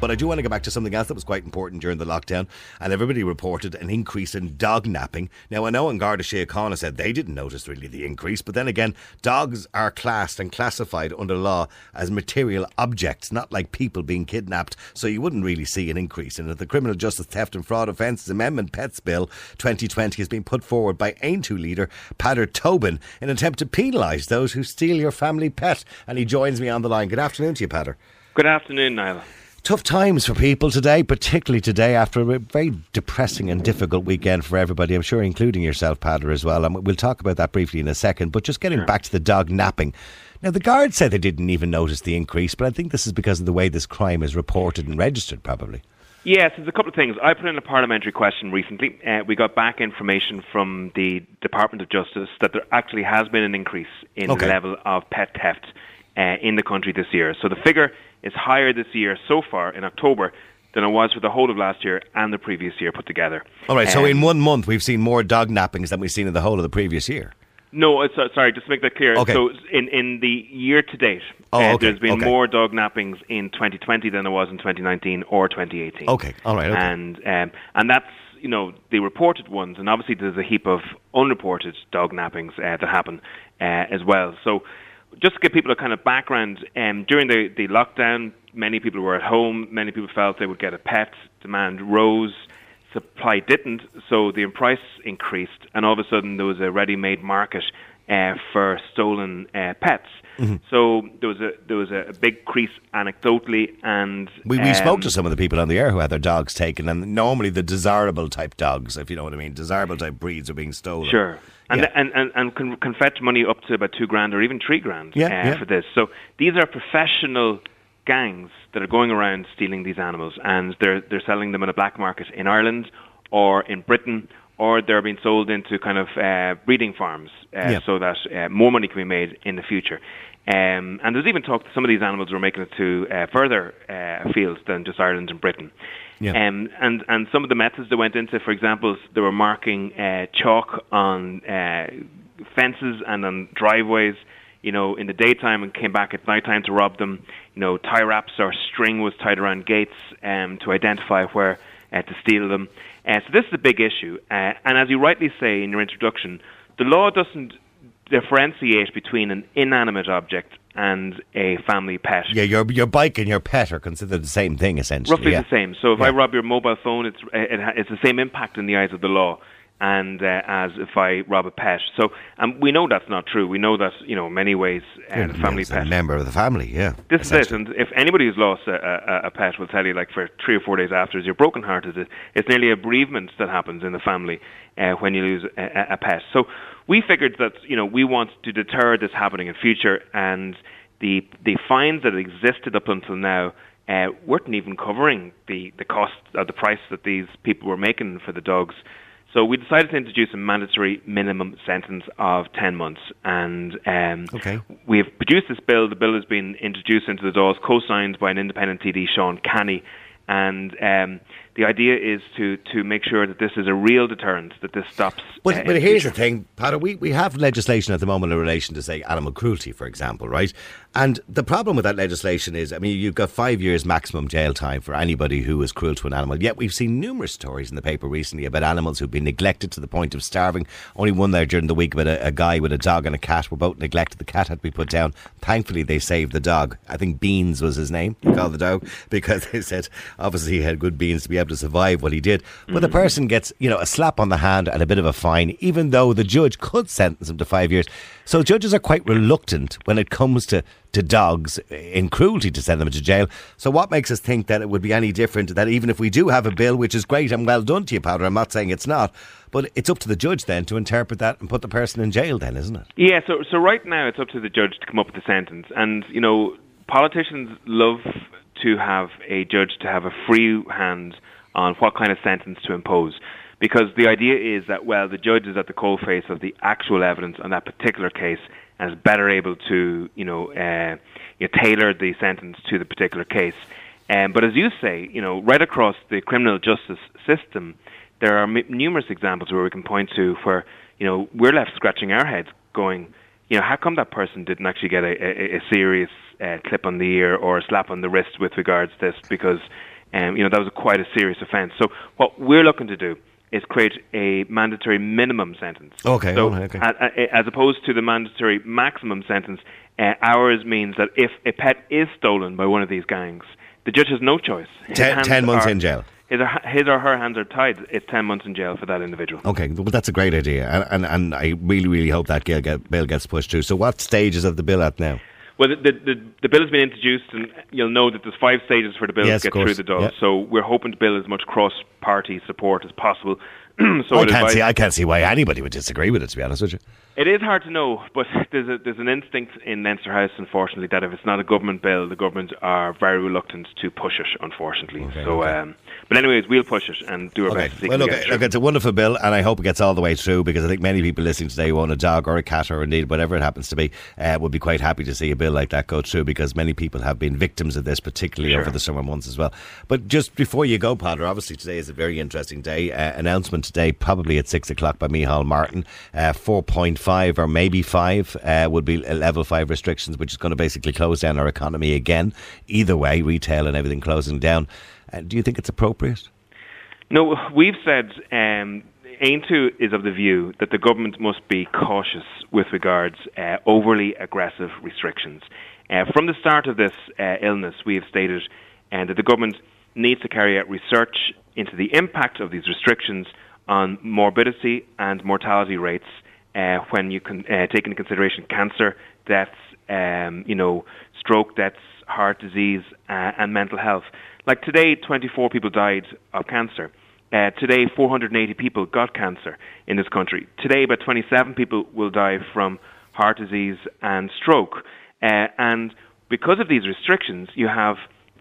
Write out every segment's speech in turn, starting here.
But I do want to go back to something else that was quite important during the lockdown, and everybody reported an increase in dog napping. Now, I know in Garda Síochána said they didn't notice really the increase, but then again, dogs are classed and classified under law as material objects, not like people being kidnapped, so you wouldn't really see an increase in it. The Criminal Justice Theft and Fraud Offences Amendment Pets Bill 2020 has been put forward by Aontú leader Peadar Tóibín in an attempt to penalise those who steal your family pet. And he joins me on the line. Good afternoon to you, Peadar. Good afternoon, Niall. Tough times for people today, particularly today after a very depressing and difficult weekend for everybody. I'm sure, including yourself, Peadar, as well. And we'll talk about that briefly in a second. But just getting back to the dog napping. Now, the guards said they didn't even notice the increase, but I think this is because of the way this crime is reported and registered, probably. Yes, there's a couple of things. I put in a parliamentary question recently. Uh, we got back information from the Department of Justice that there actually has been an increase in Okay. the level of pet theft uh, in the country this year. So the figure is higher this year so far in October than it was for the whole of last year and the previous year put together. All right, so Um, in one month, we've seen more dog nappings than we've seen in the whole of the previous year. No, uh, so, sorry, just to make that clear. Okay. So in, in the year to date, Oh, uh, okay, there's been okay. more dog nappings in 2020 than there was in 2019 or 2018. Okay, all right, okay. And um, and that's you know the reported ones, and obviously there's a heap of unreported dog nappings uh, that happen uh, as well. So just to give people a kind of background, um, during the, the lockdown, many people were at home. Many people felt they would get a pet. Demand rose supply didn't, so the price increased, and all of a sudden there was a ready-made market uh, for stolen uh, pets. Mm-hmm. So there was a there was a big increase anecdotally, and We, we spoke um, to some of the people on the air who had their dogs taken, and normally the desirable type dogs, if you know what I mean, desirable type breeds are being stolen. Sure. And, Yeah. and, and, and can, can fetch money up to about two grand or even three grand Yeah, uh, yeah. for this. So these are professional gangs that are going around stealing these animals and they're, they're selling them in a black market in Ireland or in Britain or they're being sold into kind of uh, breeding farms uh, Yeah. so that uh, more money can be made in the future. Um, and there's even talk that some of these animals were making it to uh, further uh, fields than just Ireland and Britain. Yeah. Um, and and some of the methods they went into, for example, they were marking uh, chalk on uh, fences and on driveways. You know, in the daytime and came back at nighttime to rob them. You know, tie wraps or string was tied around gates um, to identify where uh, to steal them. Uh, so this is a big issue. Uh, and as you rightly say in your introduction, the law doesn't differentiate between an inanimate object and a family pet. Yeah, your your bike and your pet are considered the same thing, essentially. Roughly yeah. the same. So if I rob your mobile phone, it's it, it's the same impact in the eyes of the law, and uh, as if I rob a pet. So um, we know that's not true. We know that you know in many ways uh, the family It's a pet. member of the family, yeah. This is it, and if anybody who's lost a, a, a pet will tell you, like for three or four days after, you're brokenhearted. It, it's nearly a bereavement that happens in the family uh, when you lose a, a- pet. So we figured that you know we want to deter this happening in future, and the the fines that existed up until now uh, weren't even covering the the cost of the price that these people were making for the dogs. So we decided to introduce a mandatory minimum sentence of 10 months. And um, Okay. we have produced this bill. The bill has been introduced into the laws, co-signed by an independent TD, Seán Canney. And um, the idea is to, to make sure that this is a real deterrent, that this stops. But, uh, but here's future. the thing, Peadar, we, we have legislation at the moment in relation to, say, animal cruelty, for example, right? And the problem with that legislation is, I mean, you've got five years maximum jail time for anybody who is cruel to an animal. Yet we've seen numerous stories in the paper recently about animals who've been neglected to the point of starving. Only one there during the week about a, a guy with a dog and a cat were both neglected. The cat had to be put down. Thankfully, they saved the dog. I think Beans was his name, he called the dog, because they said obviously he had good beans to be able to survive what he did. But the mm-hmm. person gets, you know, a slap on the hand and a bit of a fine, even though the judge could sentence him to five years. So judges are quite reluctant when it comes to, to dogs in cruelty to send them to jail. So what makes us think that it would be any different? That even if we do have a bill, which is great and well done to you, Peadar, I'm not saying it's not, but it's up to the judge then to interpret that and put the person in jail, then, isn't it? Yeah, so so right now it's up to the judge to come up with a sentence, and you know politicians love to have a judge to have a free hand on what kind of sentence to impose, because the idea is that well the judge is at the coalface of the actual evidence on that particular case and is better able to you know, uh, you know tailor the sentence to the particular case. Um, but as you say, you know, right across the criminal justice system, there are m- numerous examples where we can point to where you know we're left scratching our heads, going, you know, how come that person didn't actually get a, a, a serious uh, clip on the ear or a slap on the wrist with regards to this because um, you know that was a, quite a serious offence. So what we're looking to do is create a mandatory minimum sentence. Okay, So okay. a- a- as opposed to the mandatory maximum sentence, uh, ours means that if a pet is stolen by one of these gangs, the judge has no choice. His Ten- months are- in jail. His or, his or her hands are tied. It's ten months in jail for that individual. Okay, well, that's a great idea, and and, and I really, really hope that bill, bill gets pushed through. So, what stages of the bill at now? Well, the, the, the, the bill has been introduced, and you'll know that there's five stages for the bill Yes, to get through the door. Yeah. So we're hoping to build as much cross-party support as possible. so I can't see. I can't see why anybody would disagree with it. To be honest with you, It is hard to know, but there's a, there's an instinct in Leinster House, unfortunately, that if it's not a government bill, the government are very reluctant to push it, unfortunately. Okay, so, okay. Um, but anyways, we'll push it and do our Okay. best. to Well, look, get it look, it's a wonderful bill, and I hope it gets all the way through because I think many people listening today who own a dog or a cat or indeed whatever it happens to be uh, would be quite happy to see a bill like that go through because many people have been victims of this, particularly Sure. over the summer months as well. But just before you go, Peadar, obviously today is a very interesting day. Uh, announcement today, probably at six o'clock by Micheál Martin. Uh, 4.5 or maybe 5 uh, would be level 5 restrictions, which is going to basically close down our economy again. Either way, retail and everything closing down. Uh, do you think it's appropriate? No, we've said um, Aontú is of the view that the government must be cautious with regards uh, overly aggressive restrictions. Uh, from the start of this uh, illness, we have stated uh, that the government needs to carry out research into the impact of these restrictions on morbidity and mortality rates uh, when you can uh, take into consideration cancer, deaths, um, you know, stroke deaths, heart disease, uh, and mental health. Like today, 24 people died of cancer. Uh, today, 480 people got cancer in this country. Today, about 27 people will die from heart disease and stroke. Uh, and because of these restrictions, you have,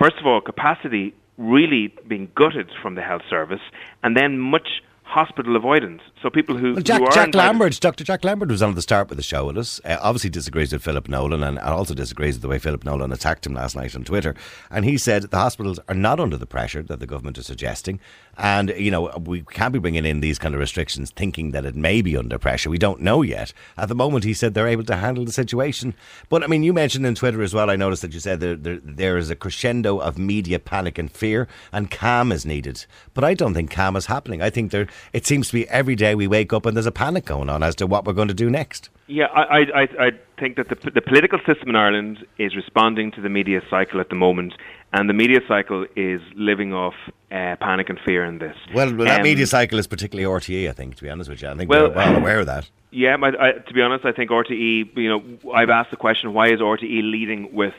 first of all, capacity really being gutted from the health service, and then much hospital avoidance. So people who, Well, Jack, who are Jack Lambert, Dr. Jack Lambert was on at the start with the show with us. Uh, obviously disagrees with Philip Nolan and also disagrees with the way Philip Nolan attacked him last night on Twitter. And he said the hospitals are not under the pressure that the government is suggesting. And, you know, we can't be bringing in these kind of restrictions thinking that it may be under pressure. We don't know yet. At the moment, he said they're able to handle the situation. But, I mean, you mentioned in Twitter as well, I noticed that you said there, there, there is a crescendo of media panic and fear, and calm is needed. But I don't think calm is happening. I think there, it seems to be every day we wake up and there's a panic going on as to what we're going to do next. Yeah, I, I, I I think that the, the political system in Ireland is responding to the media cycle at the moment, and the media cycle is living off uh, panic and fear in this. Well, well that Um, media cycle is particularly RTE, I think, to be honest with you. I think Well- we're well aware of that. Yeah, but I, to be honest, I think RTE. You know, I've asked the question: Why is RTE leading with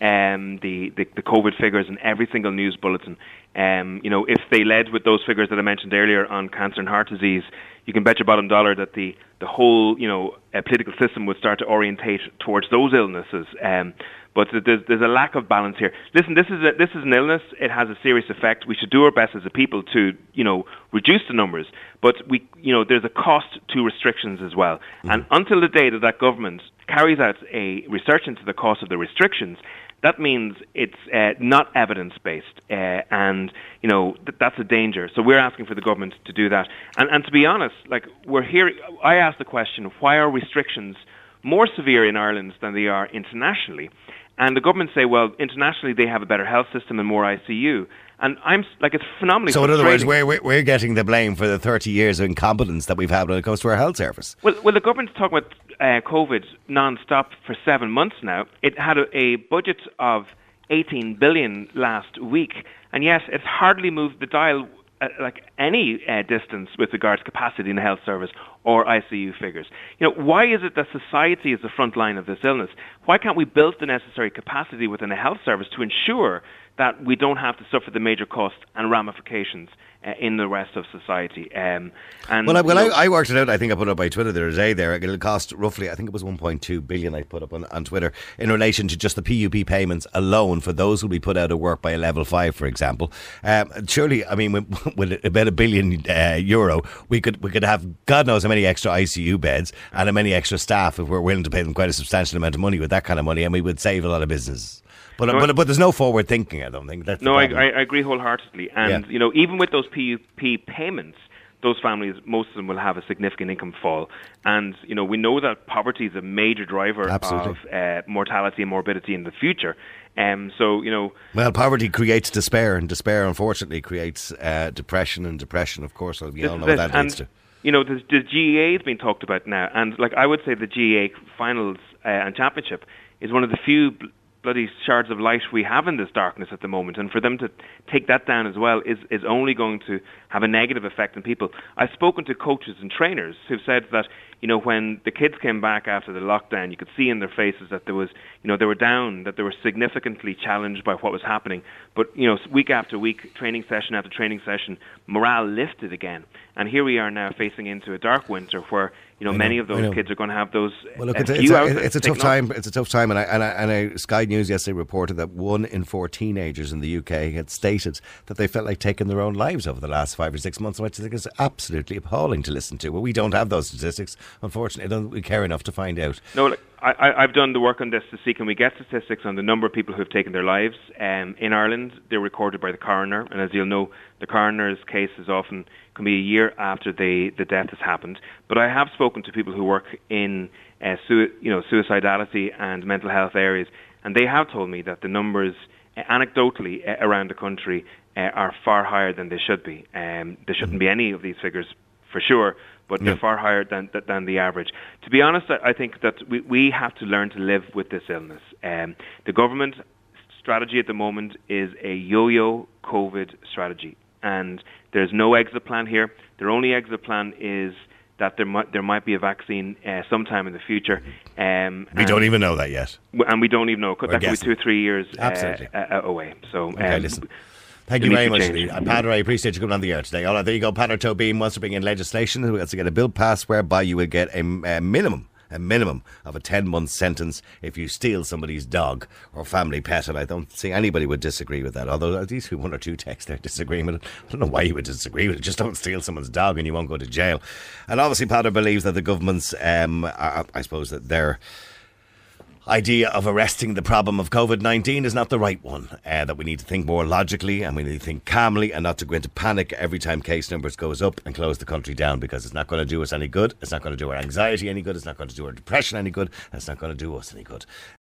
um, the, the the COVID figures in every single news bulletin? Um, you know, if they led with those figures that I mentioned earlier on cancer and heart disease, you can bet your bottom dollar that the the whole you know uh, political system would start to orientate towards those illnesses. Um, but there's there's a lack of balance here. Listen, this is a, this is an illness. It has a serious effect. We should do our best as a people to you know reduce the numbers. But we you know there's a cost to restrictions as well. And until the day that that government carries out a research into the cost of the restrictions, that means it's uh, not evidence based, uh, and you know th- that's a danger. So we're asking for the government to do that. And and to be honest, like we're here, I asked the question: Why are restrictions more severe in Ireland than they are internationally? And the government say, well, internationally they have a better health system and more ICU. And I'm like, it's phenomenally. So, in other words, we're, we're, we're getting the blame for the 30 years of incompetence that we've had when it comes to our health service. Well, well, the government's talking about uh, COVID non-stop for seven months now. It had a, a budget of 18 billion last week, and yet it's hardly moved the dial uh, like any uh, distance with regards to capacity in the health service or ICU figures. You know, why is it that society is the front line of this illness? Why can't we build the necessary capacity within the health service to ensure that we don't have to suffer the major costs and ramifications uh, in the rest of society? Um, and Well, I, well you know- I, I worked it out. I think I put it up by Twitter the other day. There, it'll cost roughly. I think it was 1.2 billion. I put up on, on Twitter in relation to just the PUP payments alone for those who'll be put out of work by a level five, for example. Um, surely, I mean, with, with about a billion uh, euro, we could we could have God knows how many extra ICU beds and how many extra staff if we're willing to pay them quite a substantial amount of money with that kind of money, and we would save a lot of business. But, No, but, but there's no forward thinking. I don't think that's No, I. I agree wholeheartedly. And Yeah. you know, even with those PUP payments, those families, most of them will have a significant income fall. And, you know, we know that poverty is a major driver Absolutely. of uh, mortality and morbidity in the future. Um, so, you know. Well, poverty creates despair, and despair, unfortunately, creates uh, depression, and depression, of course, we all know what that leads to. You know, the, the GAA has been talked about now, and like I would say, the GAA finals uh, and championship is one of the few bloody shards of light we have in this darkness at the moment, and for them to take that down as well is is only going to have a negative effect on people. I've spoken to coaches and trainers who've said that you know when the kids came back after the lockdown, you could see in their faces that there was you know they were down, that they were significantly challenged by what was happening. But you know week after week, training session after training session, morale lifted again, and here we are now facing into a dark winter where you know, know, many of those know. kids are going to have those. Well, look, uh, it's, a, it's, a, it's a tough time. It's a tough time, and I, and, I, and I, Sky News yesterday reported that one in four teenagers in the UK had stated that they felt like taking their own lives over the last five or six months, which I think is absolutely appalling to listen to. Well, we don't have those statistics, unfortunately. Don't we care enough to find out? No, look, I, I've done the work on this to see can we get statistics on the number of people who have taken their lives. Um, in Ireland, they're recorded by the coroner, and as you'll know, the coroner's case is often can be a year after the, the death has happened. But I have spoken to people who work in uh, you know suicidality and mental health areas, and they have told me that the numbers, uh, anecdotally, uh, around the country uh, are far higher than they should be. Um, there shouldn't be any of these figures for sure, but they're far higher than than- than the average. To be honest, I think that we we have to learn to live with this illness. Um, the government strategy at the moment is a yo-yo COVID strategy, and there's no exit plan here. Their only exit plan is that there might there might be a vaccine uh, sometime in the future. Um, We don't even know that yet. and we don't even know. That could be two or three years uh, uh, away. So, Okay, um, listen. Thank you very much, change. Lee. And Peadar, I appreciate you coming on the air today. All right, there you go. Peadar Tóibín wants to bring in legislation who wants to get a bill passed whereby you will get a, a minimum. A minimum of a 10 month sentence if you steal somebody's dog or family pet. And I don't see anybody would disagree with that. Although at least one or two texts there disagreeing with it. I don't know why you would disagree with it. Just don't steal someone's dog and you won't go to jail. And obviously, Peadar believes that the government's, um, I, I suppose that their idea of arresting the problem of COVID 19 is not the right one. Uh, that we need to think more logically and we need to think calmly and not to go into panic every time case numbers goes up and close the country down because it's not going to do us any good. It's not going to do our anxiety any good. It's not going to do our depression any good. It's not going to do us any good.